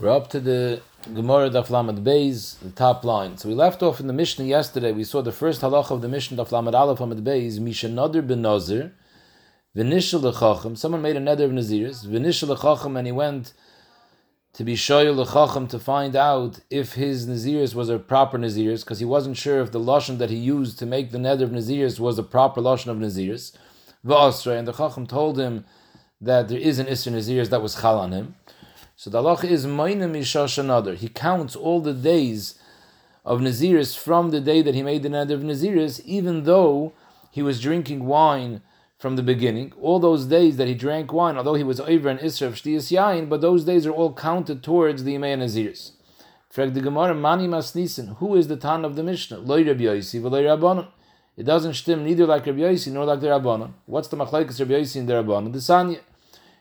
We're up to the Gemara Daf Lamed Beis, the top line. So we left off in the Mishnah yesterday. We saw the first halacha of the Mishnah Daf Lamed Aleph Lamed Beis, Misha Nader ben Nazir, V'nishal lechacham. Someone made a neder of Naziris, V'nishal lechacham, and he went to be shoyal lechacham to find out if his Naziris was a proper Naziris, because he wasn't sure if the lashon that he used to make the neder of Naziris was a proper lashon of Naziris. V'asra, and the chacham told him that there is an Isser Naziris that was chal on him. So the halacha is Mainim Another. He counts all the days of Naziris from the day that he made the neder of Naziris, even though he was drinking wine from the beginning. All those days that he drank wine, although he was over an Isra of Shtiyas Yain, but those days are all counted towards the Yimei Naziris. Frag the Gemara, Mani Masnisen, who is the Tan of the Mishnah? Loi Rabbi Yosi, V'loi Rabbanon. It doesn't stem neither like Rabbi Yosi nor like the Rabbanon. What's the Machlaikas Rabbi Yosi and the Rabbanon? The Sanya.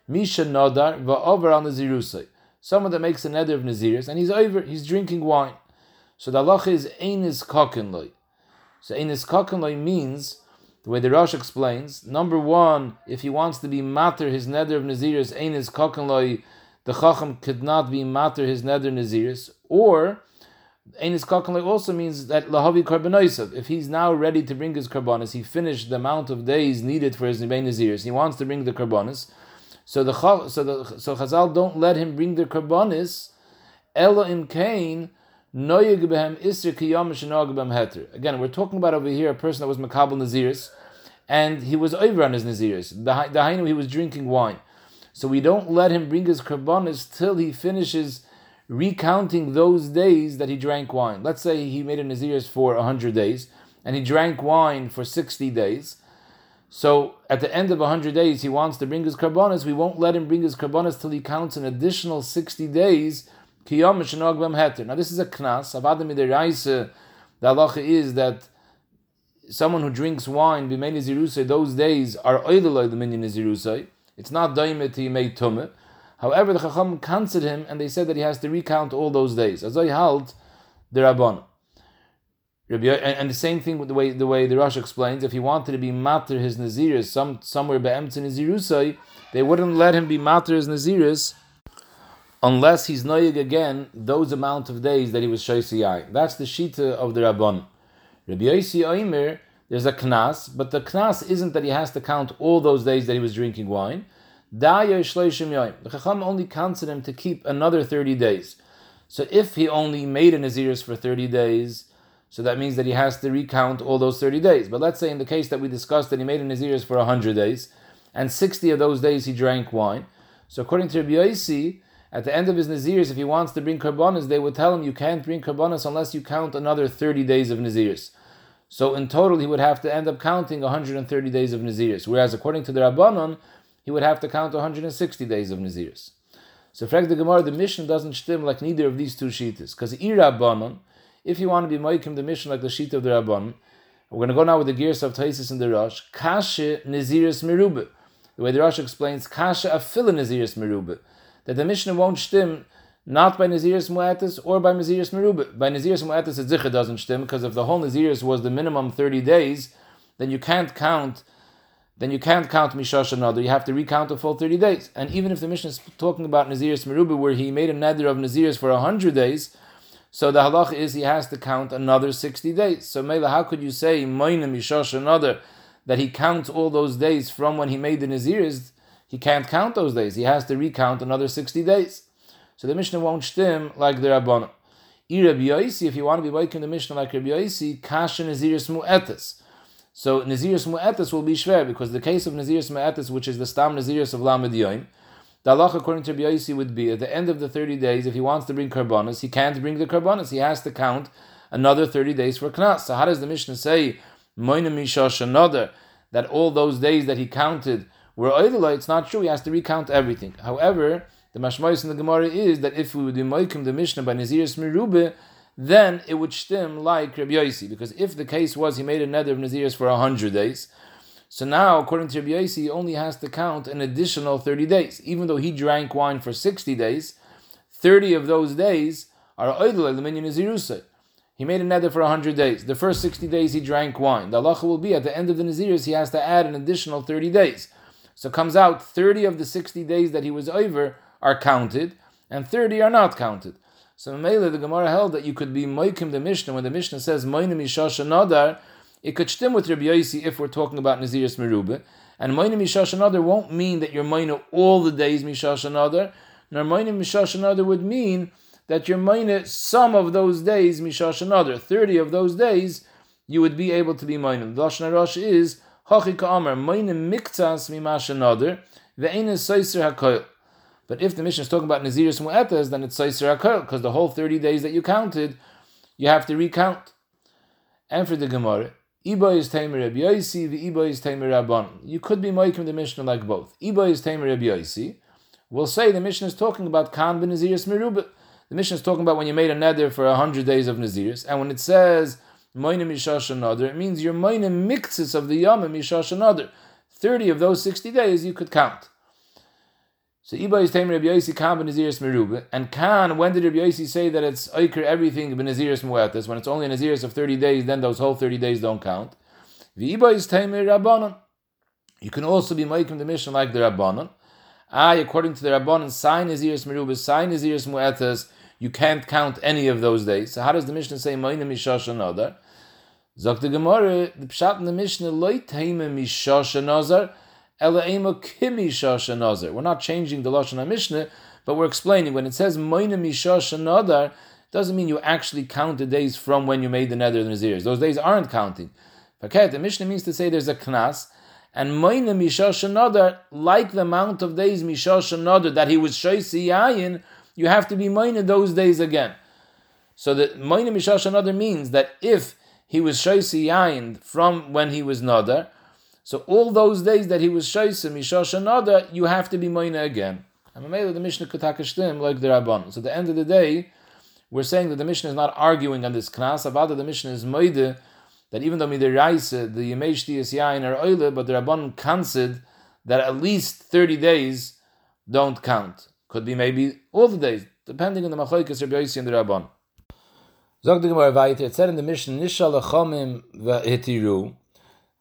Misha Nodar va'over al Nazirusay. Someone that makes a neder of Naziris, and he's over, he's drinking wine. So the halacha is Einis Kakinloi. So Einis Kakinloi means, the way the Rosh explains, number one, if he wants to be matter his neder of Naziris, Einis Kakinloi, the Chacham could not be matter his neder Naziris, or Einis Kakinloi also means that Lahavi Karbanaisav, if he's now ready to bring his Karbanis, he finished the amount of days needed for his Nibay Naziris, he wants to bring the Karbanis, so the so the so Chazal don't let him bring the karbonis. Ella im kain noyeg behem isr kiyam shenog heter. Again, we're talking about over here a person that was makabel naziris, and he was over on his naziris. The the he was drinking wine, so we don't let him bring his karbonis till he finishes recounting those days that he drank wine. Let's say he made a naziris for hundred days, and he drank wine for sixty days. So at the end of 100 days, he wants to bring his karbonis. We won't let him bring his karbonis till he counts an additional 60 days. Now this is a knas. The halacha is that someone who drinks wine, be many Zirusa those days are oileloi the minion zirusai. It's not daimet he made tumah. However, the chacham cancelled him, and they said that he has to recount all those days. As I held the rabbanon. And, the same thing with the way the way the Rosh explains, if he wanted to be matter his naziris some somewhere be'emtzin nazirusai, they wouldn't let him be matter his naziris unless he's noyig again those amount of days that he was shaisiyai. That's the shita of the Rabban. Rabbi Yosi Oimer, there's a knas, but the knas isn't that he has to count all those days that he was drinking wine. The Chacham only counts him to keep another 30 days. So if he only made a naziris for 30 days, so that means that he has to recount all those 30 days. But let's say in the case that we discussed that he made a Naziris for 100 days, and 60 of those days he drank wine. So according to Rabbi Yosi, at the end of his Naziris, if he wants to bring Karbonas, they would tell him you can't bring Karbonas unless you count another 30 days of Naziris. So in total, he would have to end up counting 130 days of Naziris. Whereas according to the Rabbanon, he would have to count 160 days of Naziris. So, Frag the Gemara, the mission doesn't stem like neither of these two sheetas. Because Irabbanon, if you want to be moikim the mission like the sheet of the Rabban, we're going to go now with the gears of Taisis and the Rosh. Kasha Naziris Merube. The way the Rosh explains, Kasha Afila Naziris Merube. That the mission won't stem not by Naziris Mu'atis or by Naziris Merube. By Naziris Mu'atis, it Zicha doesn't stem because if the whole Naziris was the minimum 30 days, then you can't count then you can't count Mishash another. You have to recount a full 30 days. And even if the mission is talking about Naziris Merube, where he made a nether of Naziris for 100 days, so the halach is he has to count another 60 days. So Mela, how could you say Moinim Yishosh another that he counts all those days from when he made the Naziris? He can't count those days. He has to recount another 60 days. So the Mishnah won't stem like the Yosi, if you want to be waking the Mishnah like Rabbi Yosi, Kasha Naziris Mu'etis. So Naziris Mu'etis will be shver because the case of Naziris Mu'etis, which is the Stam Naziris of Lamed Yoim, the halacha according to Rabbi would be at the end of the 30 days, if he wants to bring karbonas, he can't bring the karbonas. He has to count another 30 days for knas. So how does the Mishnah say, another, that all those days that he counted were oidela? It's not true. He has to recount everything. However, the mashmois in the Gemara is that if we would be moikim the Mishnah by Naziris Mirube, then it would stem like Rabbi. Because if the case was he made a nether of Naziris for 100 days, so now, according to Rabbi Yossi, he only has to count an additional 30 days. Even though he drank wine for 60 days, 30 of those days are oidel the Nazirusay. He made a nether for 100 days. The first 60 days he drank wine. The halacha will be at the end of the Naziris, he has to add an additional 30 days. So comes out 30 of the 60 days that he was over are counted, and 30 are not counted. So Mele, the Gemara held that you could be Moikim the Mishnah when the Mishnah says Moinim Nadar, it could stem with Rabbi Yossi if we're talking about Naziris Merubah. And Moinim Yishasha Nadar won't mean that you're Moina all the days Mishasha Nadar, nor Moinim Mishasha Nadar would mean that you're Moina some of those days Mishasha Nadar. 30 of those days you would be able to be Moinim. The Lashon Rosh is Hachi Ka'amar, Moinim Miktas Mimasha Nadar, Ve'ein Soiser HaKoyl. But if the mission is talking about Naziris Mu'etas, then it's Saiser Akal, because the whole 30 days that you counted, you have to recount. And for the Gemara, Iba is Tamer Rabbi Yosi, the Iba is Tamer Rabban. You could be making the Mishnah like both. Iba is Tamer Rabbi Yosi. We'll say the Mishnah is talking about Kan ben Naziris Merubah. The Mishnah is talking about when you made a nether for 100 days of Naziris, and when it says Moina Mishash another, it means you're Moina mixes of the Yom Mishash another. 30 of those 60 days you could count. So Iba is Tamer Rabbi Yossi Khan b'Naziris Merubah. And Khan, when did Rabbi Yossi say that it's Iker everything b'Naziris Muetas? When it's only a Naziris of 30 days, then those whole 30 days don't count. The Iba is Tamer Rabbanon. You can also be making the mission like the Rabbanon. I, according to the Rabbanon, sign Naziris Merubah, sign Naziris Muetas, you can't count any of those days. So how does the Mishnah say Moina Mishash Another? Zok the Gemara, the Pshat in the Mishnah, Loi Taime Mishash Another. We're not changing the Lashon HaMishnah, but we're explaining when it says Moina Nadar, doesn't mean you actually count the days from when you made the Nether Nazirs. Those days aren't counting. The Mishnah means to say there's a Knas, and Moina Nadar, like the amount of days Nadar that he was Yayin, you have to be Moina those days again. So that Moina Mishash Nadar means that if he was Yayin from when he was Nadar, so all those days that he was shaisim, Mishash another, uh, you have to be moina again. And the Mishnah could like the Rabban. So at the end of the day, we're saying that the Mishnah is not arguing on this knas. Avada the Mishnah is moide that even though midir the yemeshti is yain are oile, but the Rabban considered that at least thirty days don't count. Could be maybe all the days, depending on the machoikas Rabbi Yossi and the Rabban. Zog the. It said in the Mishnah, Nishal lechomim v'hitiru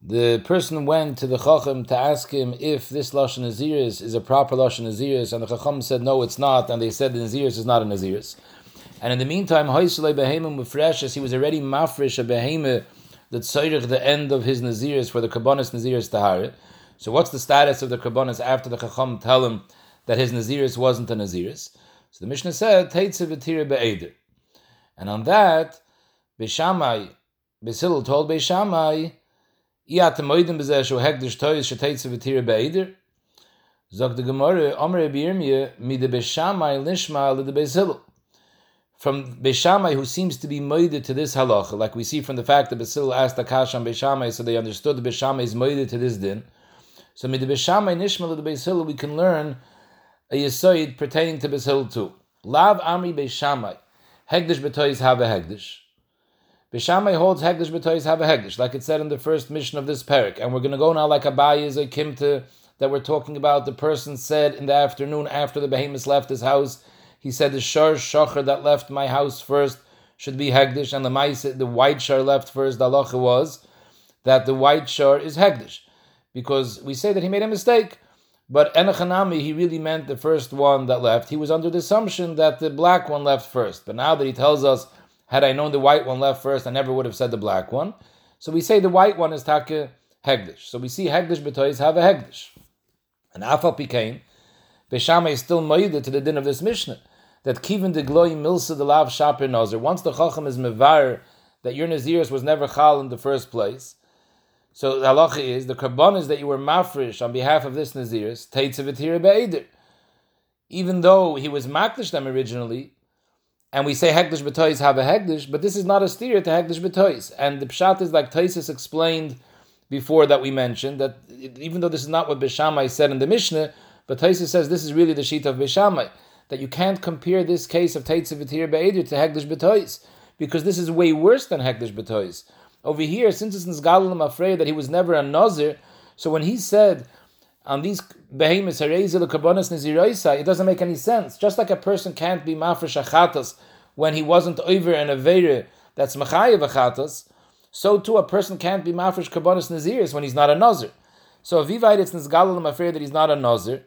the person went to the Chacham to ask him if this Lashon Naziris is a proper Lashon Naziris, and the Chacham said, no, it's not, and they said the Naziris is not a Naziris. And in the meantime, Hoisulei Behemah Mufreshes, he was already mafresh a Behemah that tzorich the end of his Naziris for the Kabbanis Naziris Tahara. So what's the status of the Kabbanis after the Chacham tell him that his Naziris wasn't a Naziris? So the Mishnah said, Teitze V'tire Be'eder. And on that, Beishamai, Basil told Beishamai, Beider. Zog de mit de beshamai lishma de bezil. From Beshamai, who seems to be moided to this halacha, like we see from the fact that Basil asked Akash on Beshamai, so they understood the Beshamai is moided to this din. So with the Beshamai Nishmal of the Basil, we can learn a yisoid pertaining to Basil too. Lav Amri Beshamai. Hegdish betois have a hegdish. Bishamai holds Hegdish b'tois have a Hegdish, like it said in the first mission of this parak. And we're going to go now like Abayi is a kimta that we're talking about. The person said in the afternoon after the behemoth left his house, he said the shar shachar that left my house first should be Hegdish, and the mice, the white shar left first. The halacha was that the white shar is Hegdish, because we say that he made a mistake. But Enochanami, he really meant the first one that left. He was under the assumption that the black one left first. But now that he tells us had I known the white one left first, I never would have said the black one. So we say the white one is take hegdish. So we see hegdish betoys have a hegdish. And afal became Beshama is still moided to the din of this Mishnah that kiven de gloy milsa de lav shaper nazir. Once the chacham is mevar that your naziris was never chal in the first place. So the halacha is the carbon is that you were mafresh on behalf of this naziris teitzavitir be'eder. Even though he was makdish them originally, and we say Hekdesh B'tois have a Hekdesh, but this is not a steer to Hekdesh B'tois. And the Pshat is like Taisis explained before that we mentioned, that even though this is not what Bishamai said in the Mishnah, but Taisis says this is really the sheet of Bishamai, that you can't compare this case of Taitzah V'tir Be'edir to Hekdesh B'tois, because this is way worse than Hekdesh B'tois. Over here, since it's in I'm afraid that he was never a Nazir, so when he said, on these behemoths, it doesn't make any sense. Just like a person can't be mafresh achatas when he wasn't over an avera that's machayev achatas, so too a person can't be mafresh kabbanas naziris when he's not a nazir. So if Vivite it's nizgalal, afraid that he's not a nazir.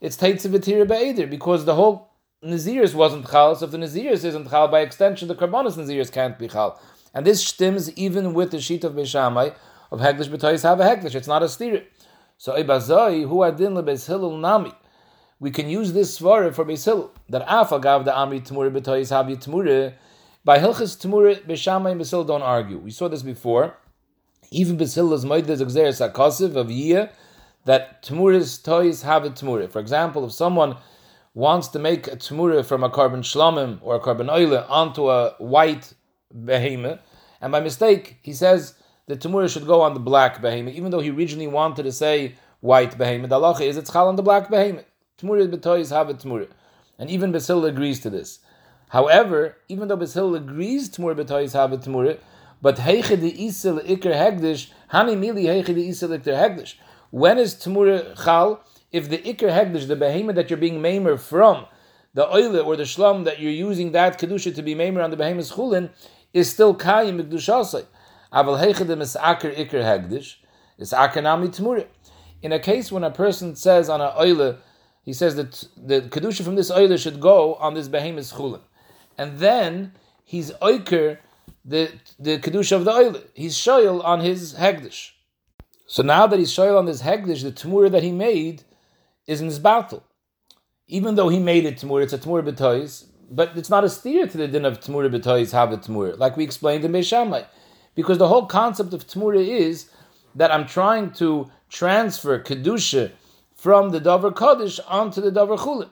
It's taitziv be'eder because the whole Naziris wasn't chal, so if the Naziris isn't chal, by extension the Karbonis Naziris can't be chal. And this stems even with the sheet of Beishamai of Hegdish B'tois have a Hegdish. It's not a steer. So Ibazoi, who adin lebeis Hillel nami. We can use this svara for Beis that Afa gav the Amri Tmura B'tois have Tmura. By Hilchis Tmura, Beishamai and Beis don't argue. We saw this before. Even is Moedes Exeris HaKosiv of Yiyah, that Tmuras toys have a Tmura. For example, if someone wants to make a Tmura from a carbon shlomim or a carbon oile onto a white behemoth, and by mistake he says the Tmura should go on the black behemoth, even though he originally wanted to say white behemoth. The halacha is it's chal on the black behemoth. Tmura betoys have a Tmura. And even Basil agrees to this. However, even though Basil agrees Tmura betoys have a Tmura, but heiche the isil ikr hegdish, hani mili heiche the isil ikr hegdish. When is Tmura Chal? If the Iker Hegdish, the behemoth that you're being mamer from, the oil or the shlom that you're using that kedusha to be mamer on the behemoth's chulin, is still kayim mikdushasai. Aval heichedim is akir Iker Hegdish, is nami Tmura. In a case when a person says on an oil, he says that the kedusha from this oil should go on this behemoth's chulin, and then he's oiker the the kedusha of the oil. He's shoyel on his hegdish. So now that he's shoyal on this hegdish, the tamura that he made is in his battle. Even though he made it tamura, it's a tamura b'tois, but it's not a steer to the din of tamura b'tois have a like we explained in Beishamai. Because the whole concept of tamura is that I'm trying to transfer kedusha from the davar kaddish onto the davar chulin.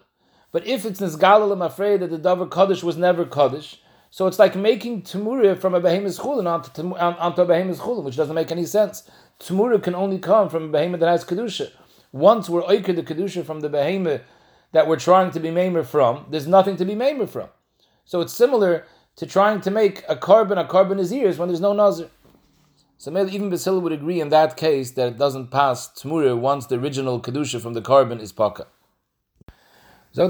But if it's nisgalal, I'm afraid that the davar kaddish was never kaddish. So it's like making tamura from a behemoth's chulin onto, onto a behemoth's chulin, which doesn't make any sense. Tmura can only come from a behemoth that has kedusha. Once we're oiker the kedusha from the behemoth that we're trying to be mamer from, there's nothing to be mamer from. So it's similar to trying to make a carbon a carbon is ears when there's no nazir. So even Basil would agree in that case that it doesn't pass tmura once the original kedusha from the carbon is paka. We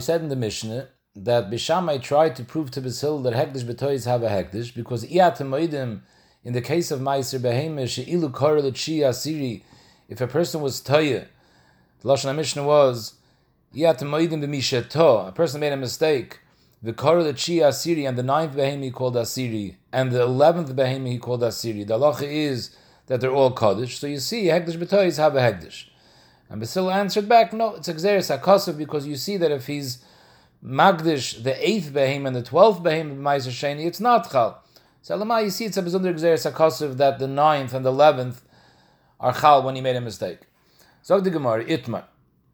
said in the Mishnah that Bishamai tried to prove to Basil that hekdesh betoys have a hekdesh because iyatem in the case of Meiser Behemish, Ilu Asiri, if a person was Toya, the Lashon Mishnah was, Yat Moidim B'mishato, a person made a mistake, the Korelichi Asiri, and the ninth Behemi he called Asiri, and the eleventh Behemi he called Asiri. The halacha is that they're all Kaddish, so you see, Hekdesh B'toyis have a Hekdesh. And Basil answered back, no, it's Exeris HaKosov, because you see that if he's Magdish, the eighth Behem and the twelfth Behem of Meiser Sheni, it's not Chal. So Lama, you see it's a bezunder gzeres hakosiv that the ninth and the eleventh are chal when he made a mistake. So the Gemara, Itmar.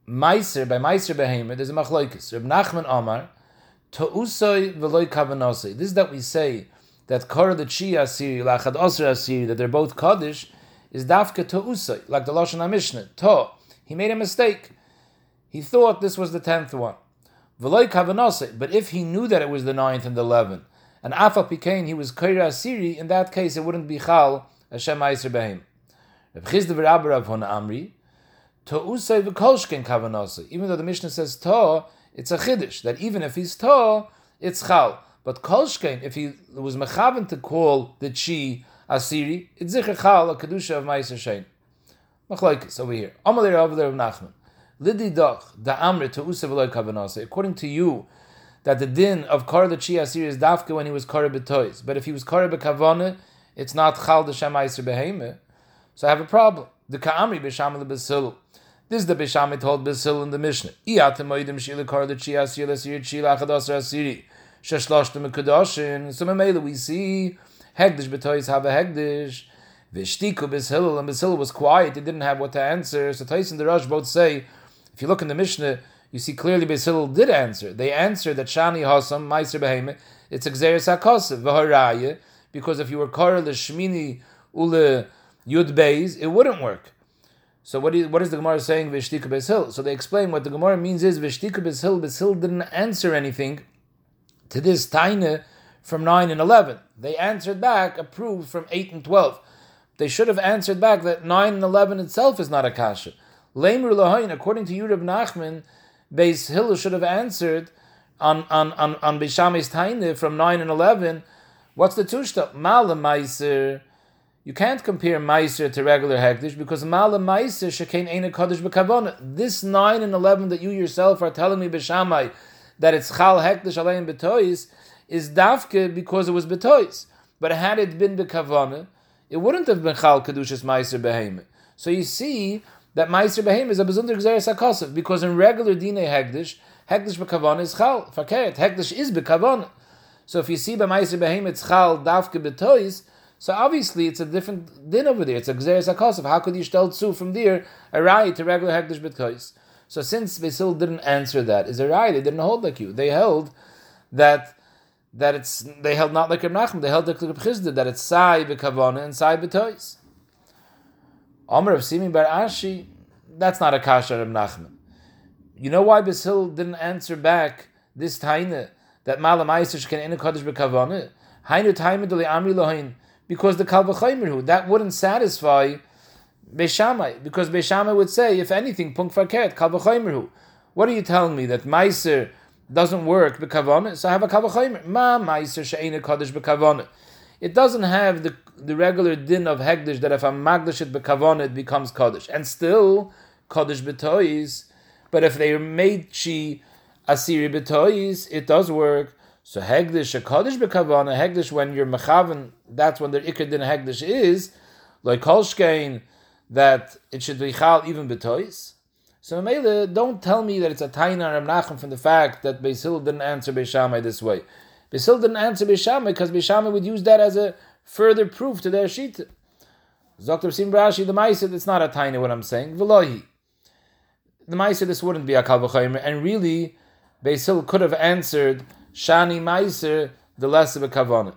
Meiser, by Meiser Behemer, there's a machlokes. Reb Nachman Amar, To'usoi v'loi kavanose. This is that we say that Kor the Chi Asiri, Lachad Osir Asiri, that they're both Kaddish, is Dafka To'usoi, like the Lashon HaMishnah. To, he made a mistake. He thought this was the tenth one. V'loi kavanose. But if he knew that it was the ninth and the eleventh, and Afa he was Kaira Asiri, in that case it wouldn't be Chal Hashem Meiser Behim. Reb Chizda v'Rabba Hona Amri, to Usay v'Kolshken Kavanasa. Even though the Mishnah says To, it's a Chiddush, that even if he's tall, it's Chal. But Kolshken, if he was Mechavan to call the Chi Asiri, it's Zicher Chal, a Kedusha of Meiser Shein. Machlaikis over here. Amalei there of Nachman. Lidi Doch, da Amri to Usay v'Loy Kavanasa. According to you, that the din of kar the chi asir is dafka when he was kar betois. But if he was kar bekavana, it's not chal the shem aiser beheme. So I have a problem. The ka'amri b'sham le b'sil. This is the b'sham told b'sil in the Mishnah. Iyat moedim shila kar the chi asir l'asir chi lachadas asiri. Sheshloshtem kedoshin. So memela we see hegdish betois have a hegdish. Vishtiku b'sil and b'sil was quiet. He didn't have what to answer. So Tais and the Rosh both say, if you look in the Mishnah, you see clearly Basil did answer. They answered that Shani Hasam, Meiser Beheme, it's Exeris HaKosev, V'haraya, because if you were Kar Shmini Ule Yud Beis, it wouldn't work. So what is, what is the Gemara saying, Vishtika Besil? So they explain what the Gemara means is Vishtika Besil, Besil didn't answer anything to this Taina from 9 and 11. They answered back, approved from 8 and 12. They should have answered back that 9 and 11 itself is not a kasha. Lemur Lahain, according to Yurib Nachman, Beis Hillel should have answered on on on, on Beishamis Taine from nine and eleven. What's the tushta? Mala Meiser. You can't compare Meiser to regular Hekdesh because Mala Meiser Shekain Eina Kaddish B'Kavona. This 9 and 11 that you yourself are telling me B'Shamai that it's Chal Hekdesh Alein B'Tois is Dafke because it was B'Tois. But had it been B'Kavona, it wouldn't have been Chal Kedushas Meiser Behemoth. So you see that Meiser Behemoth is a Bezunder Gzeres HaKosov because in regular Dine Hekdesh, Hekdesh B'Kavona is Chal. Fakert, Hekdesh is B'Kavona. So if you see by Meiser Behemoth it's Chal Dafke B'Tois, so obviously it's a different din over there. It's a Gzeres HaKosov. How could you stel tzu from there a right to regular Hekdesh B'Tois? So since Basil didn't answer that, is a right, they didn't hold like you. They held that that it's they held not like Reb Nachman, they held like Reb that it's Sai B'Kavona and Sai B'Tois. Omer of Simi Bar Ashi, that's not a kasha Reb Nachman. You know why Basil didn't answer back this taina that Malam can in a Kaddish B'Kavona? Hainu taina Amri Lohin because the Kalvachaymirhu, that wouldn't satisfy Beishamai, because Beishamai would say, if anything, Punk Fakert, Kalvachaymirhu. What are you telling me? That Meiser doesn't work Bekavana? So I have a Kalvachaymer. Ma Meiser She'ena Kaddish Bekavana. It doesn't have the, the regular din of Hegdish that if I'm Magdash it it becomes Kaddish. And still, Kaddish Betois. But if they made Chi Asiri Betois, it does work. So Hegdish, a Kaddish Bekavana, Hegdish when you're Mechavan, that's when the Ikr din Hegdish is, like Kolshkein, that it should be Chal even Betois. So Mele, don't tell me that it's a Taina Nachum from the fact that Beisil didn't answer Beishamai this way. Beisil didn't answer Beishamai because Beishamai would use that as a further proof to their sheet. Dr. Sim Brashi, the Maisa, it's not a Taina what I'm saying. Velohi. The Maisa, this wouldn't be a Kalvachaymer, and really, Beisil could have answered Shani Meiser, the less of a kavana.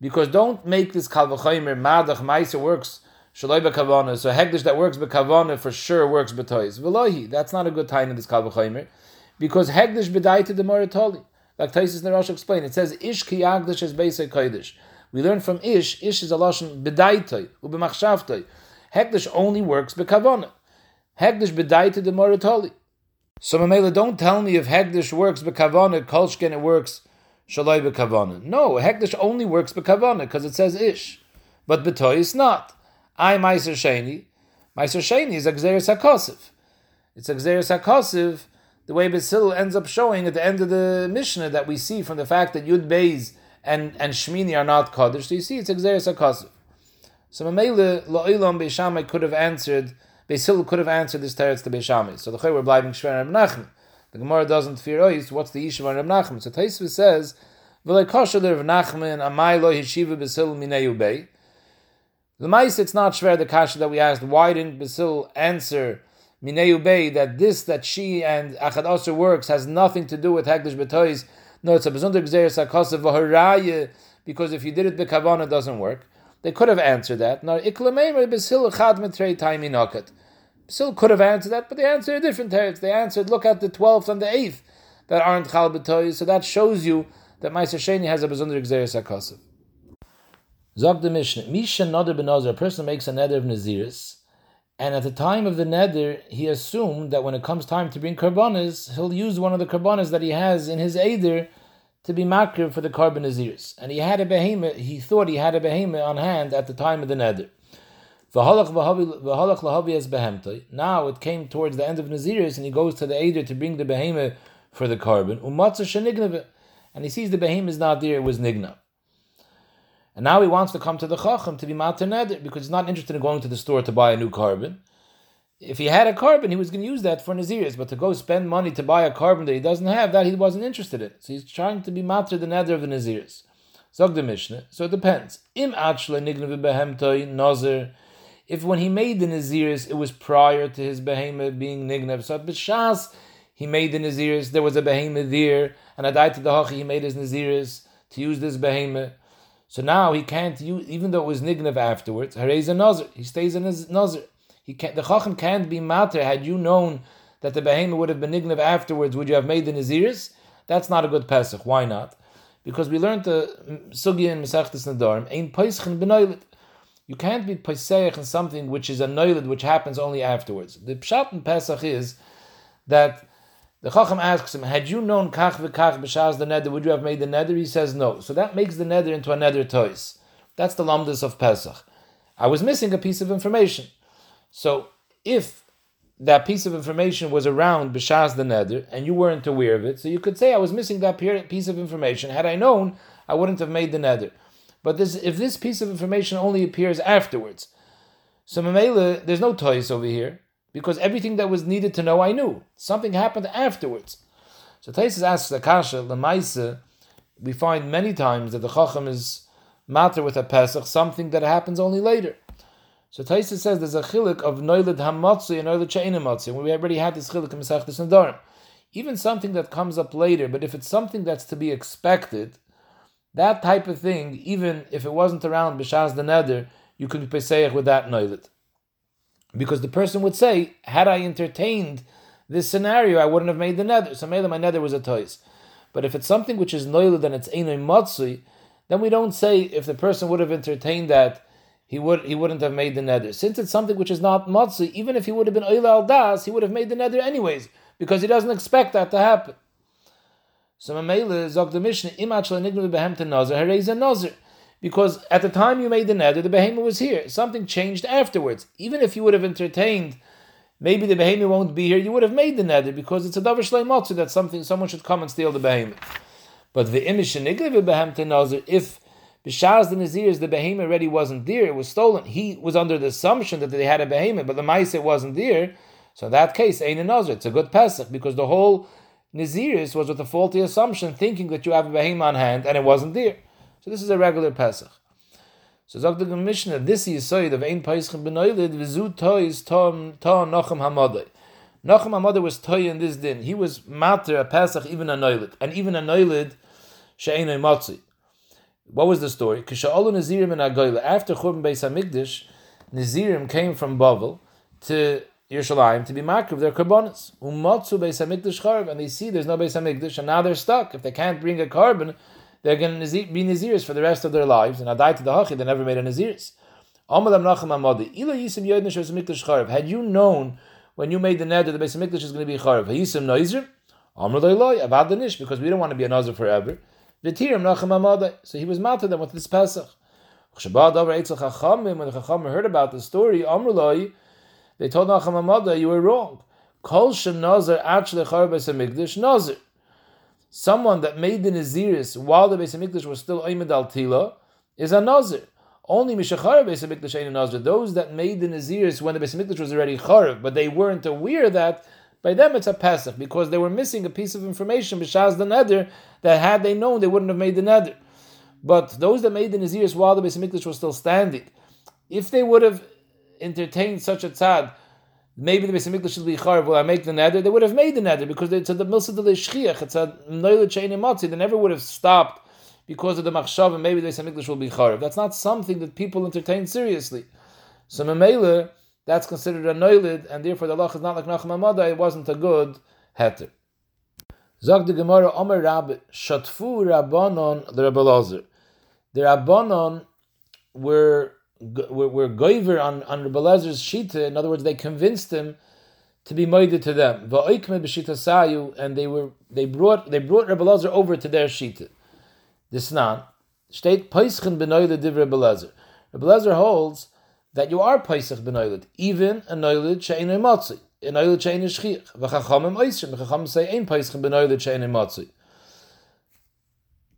Because don't make this kalvachomer madach meiser works shaloi bekavana. So hegdish that works bekavana for sure works betois. Velohi, that's not a good time in this kalvachomer, because hegdish bedaita the moratoli. Like Taisus Nerosh explained, it says ish kiyagdish is beisay kodesh. We learn from ish. Ish is a lashon bedaitoi ubemachshavtoi. Hegdish only works bekavana. Hegdish bedaita the moratoli. So Mamela, don't tell me if Hegdish works bekavana, Kolshken it works Shalai bekavana. No, Hegdish only works bekavana because it says ish. But betoy is not. I Meiser Sheni. Meiser Sheni is a Gzeres HaKosiv. It's a Gzeres HaKosiv, the way Basil ends up showing at the end of the Mishnah that we see from the fact that Yud Beis and, and Shmini are not Kaddish. So you see it's a Gzeres HaKosiv. So Mamela, Lo'ilam Beishamai could have answered Basil could have answered this teretz to Beishamai. So the Chay were blaming Shver Nachman. The Gemara doesn't fear ois. What's the issue on Reb Nachman? So Taisva says, "V'lei kosher Reb Nachman amai lo yeshiva Basil minei ubei." The mice, it's not Shver the kasha that we asked. Why didn't Basil answer minei ubei that this that she and Achad Aser works has nothing to do with Hekdesh Betois? No, it's a bezunder gzeir v'haraya because if you did it bekavana, it doesn't work. They could have answered that. Basil could have answered that, but they answered a different teretz. They answered, look at the 12th and the 8th that aren't Chal B'toy. So that shows you that Meiser Sheni has a Bezunder Gzeres HaKosev. Zog the Mishnah. Misha Nader Benazir, a person makes a nether of Naziris, and at the time of the nether, he assumed that when it comes time to bring karbanas, he'll use one of the karbanas that he has in his Eider to be makir for the carbon naziris. And he had a behemoth, he thought he had a behemoth on hand at the time of the nether. Now it came towards the end of Naziris and he goes to the Eider to bring the behemoth for the carbon. And he sees the behemoth is not there, it was Nigna. And now he wants to come to the Chacham to be Mater Neder because he's not interested in going to the store to buy a new carbon if he had a carbon, he was going to use that for Naziris, but to go spend money to buy a carbon that he doesn't have, that he wasn't interested in. So he's trying to be matter the nether of the Naziris. Zog the Mishnah. So it depends. Im. If when he made the Naziris, it was prior to his behemoth being nignav. So at Bishas, he made the Naziris, there was a behemoth there, and at to the Hachi, he made his Naziris to use this behemoth. So now he can't use, even though it was nignav afterwards, Harez a nazir. He stays in his nazir. He can, the chacham can't be matter. Had you known that the behemoth would have been nignav afterwards, would you have made the naziris? That's not a good pesach. Why not? Because we learned the sugya in Masechtas Nadarim. You can't be peisech in something which is a noilid, which happens only afterwards. The pshat in Pesach is that the Chacham asks him, had you known kach v'kach b'shaz the nether, would you have made the nether? He says no. So that makes the nether into a nether toys. That's the lamdas of Pesach. I was missing a piece of information. So if that piece of information was around Bishaz the Neder and you weren't aware of it, so you could say I was missing that piece of information. Had I known, I wouldn't have made the Neder. But this, if this piece of information only appears afterwards, so Mamela, there's no toys over here because everything that was needed to know I knew. Something happened afterwards. So Taisus asks the Kasha, we find many times that the Chacham is matter with a Pesach, something that happens only later. So Taisa says there's a chilik of noilid hamatzi and noilid matzi. We already had this chilik in Masechtas Nedarim. Even something that comes up later, but if it's something that's to be expected, that type of thing, even if it wasn't around b'shaz the neder, you could be with that noilid. Because the person would say, had I entertained this scenario, I wouldn't have made the neder. So maybe my neder was a toys. But if it's something which is noilid and it's enoi matzui, then we don't say if the person would have entertained that he would he wouldn't have made the neder. Since it's something which is not matzah, even if he would have been oil al das, he would have made the neder anyways, because he doesn't expect that to happen. So Mamela zog the Mishnah, imach lenignu behem to nazar, nazar. Because at the time you made the neder, the behemoth was here. Something changed afterwards. Even if you would have entertained, maybe the behemoth won't be here, you would have made the neder because it's a davar shlei matzah that something someone should come and steal the behemoth. But the imish if B'shaz the Nazirs, the behemoth already wasn't there, it was stolen. He was under the assumption that they had a behemoth, but the mice it wasn't there. So in that case, ain't a Nazir. It's a good Pesach because the whole Naziris was with a faulty assumption, thinking that you have a behemoth on hand and it wasn't there. So this is a regular Pesach. So Zog the Mishnah, this is Yisoid of Ein Paischim Benoilid, Vizu Toys Tom Ta Nochem Hamadai. Nochem Hamadai was Toy in this din. He was Mater, a Pesach, even a Noilid. And even a Noilid, She'enoi Motzi. What was the story? After Churban Beis HaMikdash, Nazirim came from Bavel to Yerushalayim to be makriv their karbonis. Umatzu Beis HaMikdash Charv, and they see there's no Beis HaMikdash, and now they're stuck. If they can't bring a carbon, they're going to be Naziris for the rest of their lives, and Adai to the Hachi, they never made a Naziris. Had you known when you made the neder the Beis HaMikdash is going to be Charv, Hayisim Noizrim? Amr Loiloi, Avad because we don't want to be a Nazir forever. V'tirim nachem amadai. So he was mounted them with this Pesach. When the Chacham heard about the story, Amrulai, they told Nachem Amadai, you were wrong. Kol actually. Someone that made the naziris while the Beis was still oimed al tila is a nazir. Only mishachar Beis Hamikdash ain't a nazir. Those that made the naziris when the Beis was already charv, but they weren't aware that by them, it's a Pesach because they were missing a piece of information, b'shaz the neder, that had they known, they wouldn't have made the neder. But those that made the Naziris while the Beis Hamikdash was still standing, if they would have entertained such a tzad, maybe the Beis Hamikdash should be charv. Will I make the neder? They would have made the neder because it's a the milsa de shchiach. It's a noile chain. They never would have stopped because of the machshav, and maybe the Beis Hamikdash will be charv. That's not something that people entertain seriously. So Mamela that's considered a noilid, and therefore the lach is not like Nachum Amada, it wasn't a good heter. Zog the Gemara, Omer Rab, Shatfu Rabbanon, the Rabbalazar. The Rabbanon were, were, were goiver on, on Rabbalazar's shita, in other words, they convinced him to be moided to them. Va'oikme b'shita sayu, and they were they brought they brought Rabbalazar over to their shita. This nan, state Paischen benoide div Rabbalazar. Rabbalazar holds that you are Paisach benoilid, even a noilid she'enei matzi, a noilid she'enei shchiach. V'chachamim oisrim, v'chachamim say ein Paisach benoilid she'enei matzi.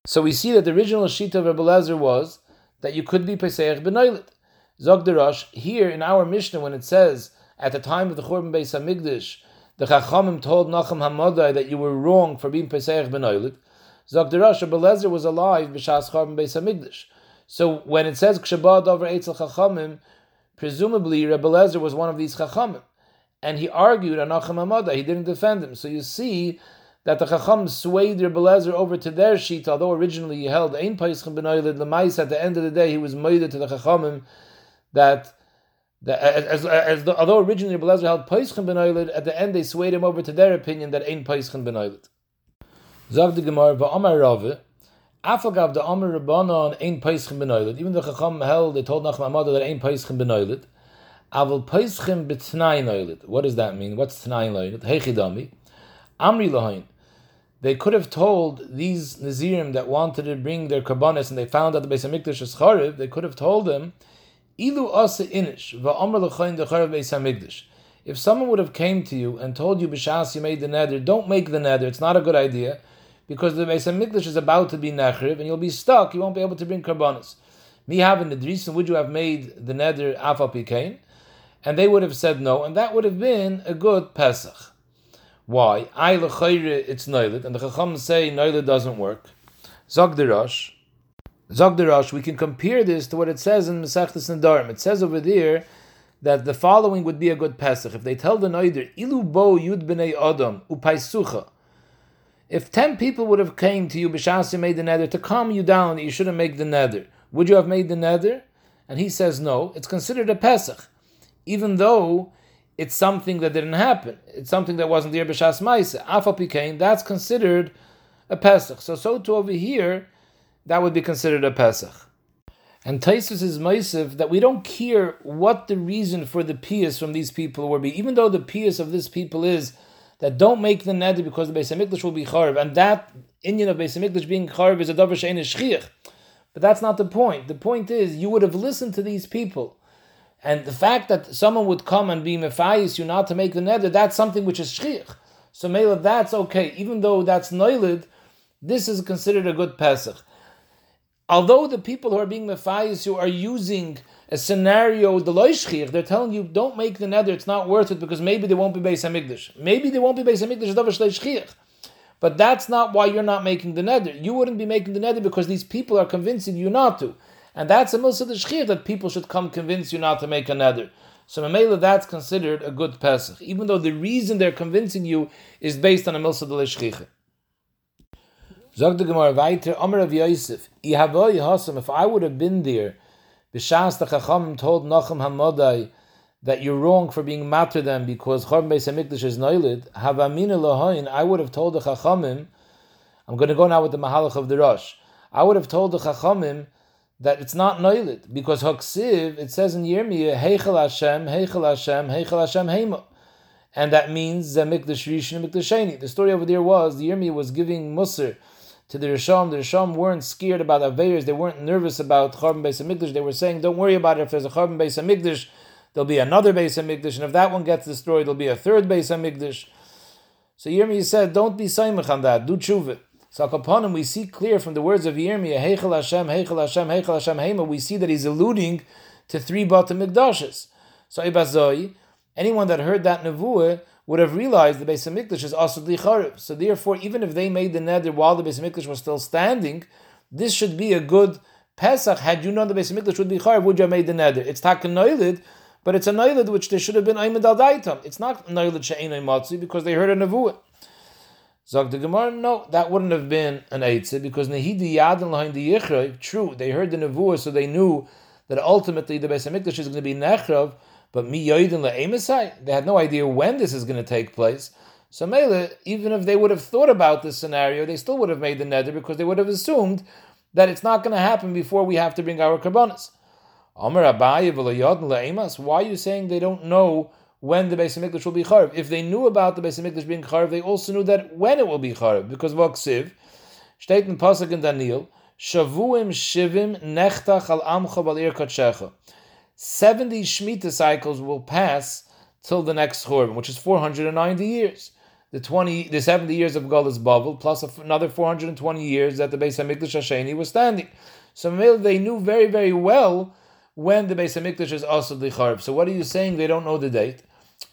So we see that the original shita of Rebbe Lezer was that you could be Pesach benoilid. Zog Derash, here in our Mishnah, when it says, at the time of the Churban Beis HaMikdash, the Chachamim told Nachum Hamadai that you were wrong for being Pesach benoilid. Zog Derash, Rebbe Lezer was alive b'shas Churban Beis HaMikdash. So when it says, Kshabad over Eitzel Chachamim, Presumably, Rebbe Lezer was one of these chachamim, and he argued on Acham Amada. He didn't defend him. So you see that the chacham swayed Rebbe Lezer over to their sheet, although originally he held Ein Paischem Benoilid Lemais. At the end of the day, he was moided to the chachamim that. That, as, as, the, although originally Rebbe Lezer held Paischem Benoilid, at the end they swayed him over to their opinion that Ein Paischem Benoilid. Zag the Gemara, Rave, Afagav the Amr Rabbanon ain't Paischim benoiled. Even the Chacham held, they told Nachman Amada that ain't Paischim benoiled. Aval Paischim betnai noiled. What does that mean? What's tnai noiled? Heichidami. Amri lahain. They could have told these Nazirim that wanted to bring their karbanis and they found that the Beis Hamikdash is chariv, they could have told them, Ilu asa inish decharav beis hamikdash. If someone would have came to you and told you b'shas you made the nether, don't make the nether. It's not a good idea because the Beis Hamikdash is about to be nechriv and you'll be stuck. You won't be able to bring karbanos. Me having the reason would you have made the neder afal? And they would have said no, and that would have been a good Pesach. Why? I it's noilid, and the Chacham say noilid doesn't work. Zog the Rosh. Zog the we can compare this to what it says in Masechtas Nedarim. It says over there that the following would be a good Pesach. If they tell the Noider, Ilu bo yud b'nei Adam, upaisucha, if ten people would have came to you, B'shas made the nether, to calm you down you shouldn't make the nether, would you have made the nether? And he says no, it's considered a Pesach. Even though it's something that didn't happen. It's something that wasn't there b'shas ma'isa. Afal pikain, that's considered a Pesach. So, so to over here, that would be considered a Pesach. And Taisus is ma'isiv that we don't care what the reason for the pious from these people will be, even though the pious of this people is that don't make the neder because the Beis Hamikdash will be charv, and that Indian of Beis Hamikdash being charv is a davar shein shchiach. But that's not the point. The point is you would have listened to these people and the fact that someone would come and be mefayis you not to make the neder, that's something which is shchich. So Mela, that's okay. Even though that's noilid, this is considered a good Pesach. Although the people who are being mefayis you are using a scenario, the loishchich, they're telling you don't make the neder, it's not worth it because maybe they won't be Beis Hamikdash. Maybe they won't be Beis Hamikdash, but that's not why you're not making the neder. You wouldn't be making the neder because these people are convincing you not to. And that's a milsa shchir that people should come convince you not to make a neder. So Mamela, that's considered a good Pesach, even though the reason they're convincing you is based on a milsa de Zog the Gemara weiter, Omer of Yosef, if I would have been there, B'shas the Chacham told Nachum Hamadai that you're wrong for being matter them because Chorban Beis Hamikdash is noilid, Havamina I would have told the Chachamim, I'm going to go now with the Mahalach of the Rosh, I would have told the Chachamim that it's not noilid because haksiv it says in Yirmiyah heichel Hashem heichel Hashem heichel Hashem heima, and that means zemikdash rishon and mikdash The story over there was the Yirmiyah was giving musr to the Risham. The Risham weren't scared about Aveirs. They weren't nervous about Charbon Beis Hamikdash. They were saying, don't worry about it. If there's a Charbon Beis Hamikdash, there'll be another Beis Hamikdash. And if that one gets destroyed, there'll be a third Beis Hamikdash. So Yirmiyah said, don't be saimach on that. Do tshuva. So upon him, we see clear from the words of Yirmiyah, Heichel Hashem, Heichel Hashem, Heichel Hashem, Heima, we see that he's alluding to three bottom Mikdashes. So Ibazoi, anyone that heard that nevuah would have realized the Beis Hamikdash is also Licharev. So therefore, even if they made the nether while the Beis Hamikdash was still standing, this should be a good Pesach. Had you known the Beis Hamikdash would be Charev, would you have made the nether? It's Takanoilid, but it's a Noilid which there should have been Aymed al Daitam. It's not Noilid She'enay Matzi because they heard a nevuah. Zog the Gemara, no, that wouldn't have been an Eitzah because Nehidi Lahain the Yichrav, true, they heard the Nevuah, so they knew that ultimately the Beis Hamikdash is going to be Nechrav, but Mi Yoidin La'emasai, they had no idea when this is going to take place. So Mele, even if they would have thought about this scenario, they still would have made the nether because they would have assumed that it's not going to happen before we have to bring our karbonas. Why are you saying they don't know when the Beis Hamikdash will be charv. If they knew about the Beis Hamikdash being charv, they also knew that when it will be charv. Because steht in Pasuk in Daniel, Shavuim Shivim Nechtach Al Amcha Balir Katshecha. 70 Shemitah cycles will pass till the next Churban, which is 490 years. The 20, the 70 years of Galus Bavel, plus another 420 years that the Beis Hamikdash Hasheni was standing. So they knew very, very well when the Beis Hamikdash is also the licharv. So what are you saying? They don't know the date.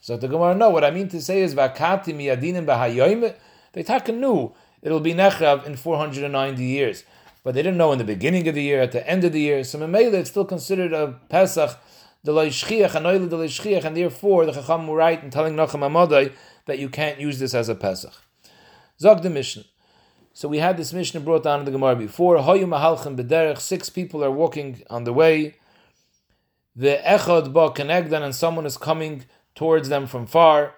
So the Gemara, no. What I mean to say is vakati miyadinim b'hayoyim. They taka knew it'll be nechrav in 490 years, but they didn't know in the beginning of the year, at the end of the year. So memela, it's still considered a pesach. And therefore the chacham were right in telling Nachum Amadai that you can't use this as a pesach. Zog the Mishnah. So we had this Mishnah brought down in the Gemara before. Hoyu mahalchem b'derech. Six people are walking on the way the echad ba kenegdan, and someone is coming towards them from far.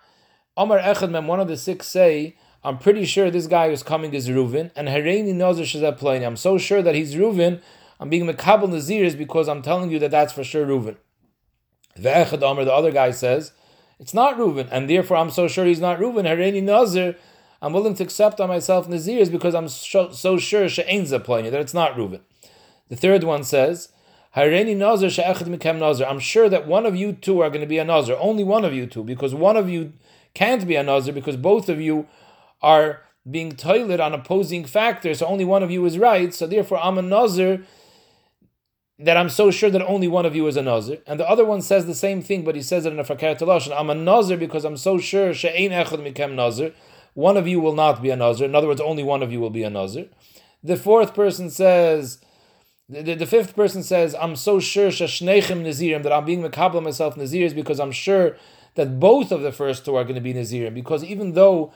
Omar echad mem, one of the six say, I'm pretty sure this guy who's coming is Reuven, and Hareini knows Shazat I'm so sure that he's Reuven, I'm being Mekabal Nazirs because I'm telling you that that's for sure Reuven. The Omar, the other guy says, it's not Reuven, and therefore I'm so sure he's not Reuven. Hareini Nazir, I'm willing to accept on myself Nazirs because I'm so, so sure She'ain Zaplania, that it's not Reuven. The third one says, Hareini Nazir she'echad mikem Nazir. I'm sure that one of you two are going to be a Nazir. Only one of you two, because one of you can't be a Nazir because both of you are being toilet on opposing factors. So only one of you is right. So therefore, I'm a Nazir that I'm so sure that only one of you is a Nazir. And the other one says the same thing, but he says it in a Fakir Talashon. I'm a Nazir because I'm so sure she'ein echad mikem Nazir. One of you will not be a Nazir. In other words, only one of you will be a Nazir. The fourth person says, the, the, the fifth person says, I'm so sure shashnechem Nazirim that I'm being Makabla myself Nazirs because I'm sure that both of the first two are going to be Nazirim. Because even though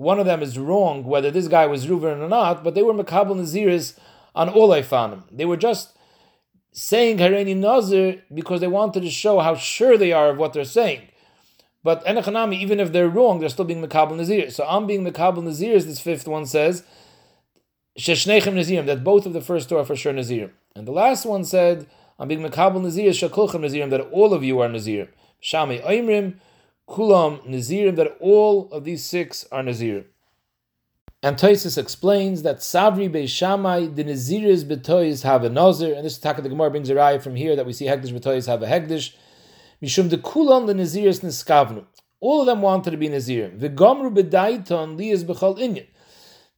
one of them is wrong, whether this guy was Reuven or not, but they were Makabla Naziris on all I found them. They were just saying Hareni Nazir because they wanted to show how sure they are of what they're saying. But Enechanami, even if they're wrong, they're still being Makabal Nazir. So I'm being Makabal Nazir, this fifth one says, Sheshnechem Nazirim, that both of the first two are for sure Nazir. And the last one said, I'm being Makabal Nazir, Shakulchem Nazirim, that all of you are Nazir. Shami Oimrim, Kulam Nazirim, that all of these six are Nazir. And Toisus explains that Savri Beishamai, the Naziris Betois have a Nazir, and this attack the Gemara brings a raya from here that we see Hegdish Betois have a Hegdish. Mishum de Kulan the Naziris Niskavnu. All of them wanted to be Nazir. V'gomru Bedaiton Lias Bechal Inyan.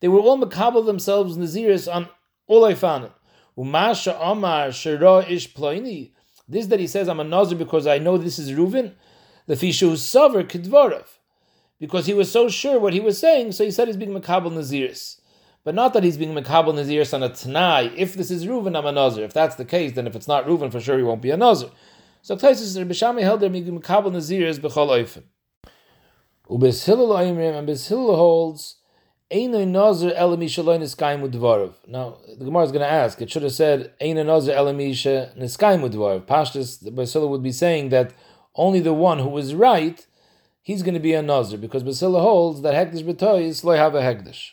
They were all makabel themselves Naziris on all I found. Umasha Omar Shira Ish Ploini. This that he says I'm a Nazir because I know this is Reuven. The Fishu Savar Kidvarov because he was so sure what he was saying, so he said he's being Makabal Naziris. But not that he's being Makabal Naziris on a Tanai. If this is Reuven, I'm a Nazir. If that's the case, then if it's not Reuven, for sure he won't be a Nazir. So Taisus Rabbi Shammai held there Makabal Naziris b'chol oifen. Ubes Hillel and Bes Hillel holds, Eino Nazir elami shaloy niskayim. Now, the Gemara is going to ask, it should have said, Eino Nazir elami niskayim udvarov. Pashtus, Hillel would be saying that only the one who was right he's going to be a Nazir because Basila holds that Hekdesh B'tois lo have a Hekdesh.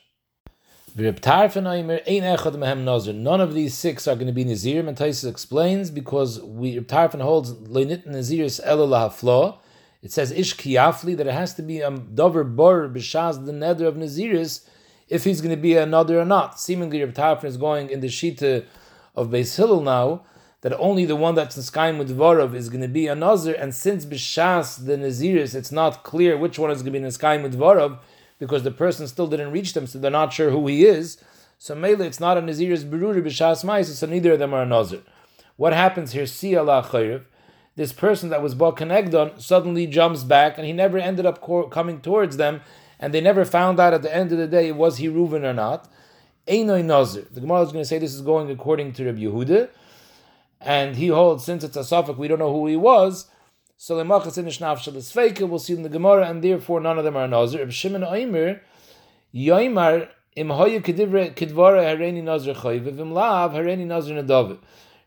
None of these six are going to be Nazirim, and Taisus explains because we Tarfin holds Leinit Naziris Elul It says Ish Kiyafli that it has to be a Dover Bor B'Shaz the Nether of Naziris if he's going to be another or not. Seemingly, Reb Tarfin is going in the Shita of Beis Hillel now that only the one that's in Skyim with is going to be a Nazir, and since Bishas, the Naziris, it's not clear which one is going to be in Skyim with because the person still didn't reach them, so they're not sure who he is. So Mele, it's not a Naziris Beruri Bishas Mais, so neither of them are a Nazir. What happens here? See Allah. This person that was bought suddenly jumps back, and he never ended up coming towards them, and they never found out at the end of the day was he Reuven or not. Einoi Nazir. The Gemara is going to say this is going according to Rabbi Yehuda and he holds since it's a suffix, we don't know who he was. So lemachas in ishnav we'll see in the Gemara, and therefore none of them are nazir. If Shimon Oimer, Yoimar im hoya kedivre kedvara hareni nazir chayv, im lav hareni nazir nadav.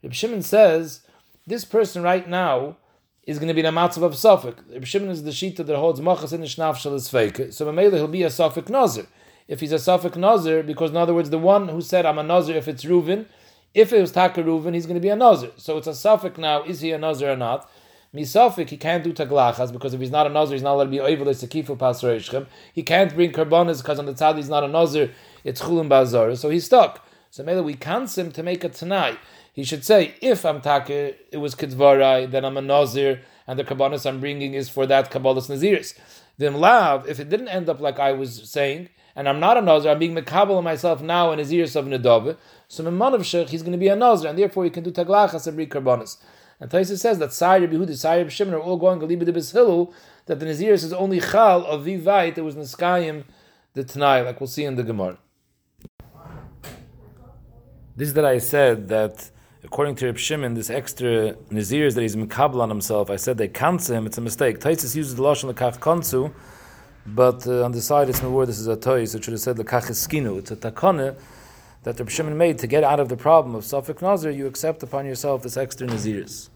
If Shimon says this person right now is going to be in a matzav of suffix. If Shimon is the shita that holds machas in ishnav shalasfeika, so Mamela he'll be a suffix nazir. If he's a suffix nazir, because in other words, the one who said I'm a nazir if it's Reuven if it was Taka Reuven, he's going to be a Nazir. So it's a suffix now, is he a Nazir or not? Misafik, he can't do taglachas because if he's not a nazir, he's not allowed to be oivelis to kifu pasreishchem. He can't bring karbonas because on the tzad he's not a nazir. It's chulim bazar, so he's stuck. So maybe we can't him to make a tanai. He should say, if I'm taka, it was kidvarai, then I'm a nazir, and the karbonas I'm bringing is for that kabbalas naziris. Then lav, if it didn't end up like I was saying, and I'm not a nazir, I'm being mekabel myself now in naziris of nedave. So Mimanav Shech, he's going to be a Nazir, and therefore he can do Taglachas and bring. And Taisa says that Sari Behudi, Sari Shimon are all going Galiba de Hill, that the Naziris is only Chal of Vivait, that was Niskayim, the Tanai, like we'll see in the Gemara. This is that I said that according to Reb Shimon, this extra Nazirs that he's Mikabal on himself, I said they cancel him, it's a mistake. Taisis uses the Lashon Lekach Konsu, but uh, on the side it's more this is a toy, so it should have said Lekach Eskinu. It's a takone that the Shimon made to get out of the problem of Safek Nazir, you accept upon yourself this extra Naziris.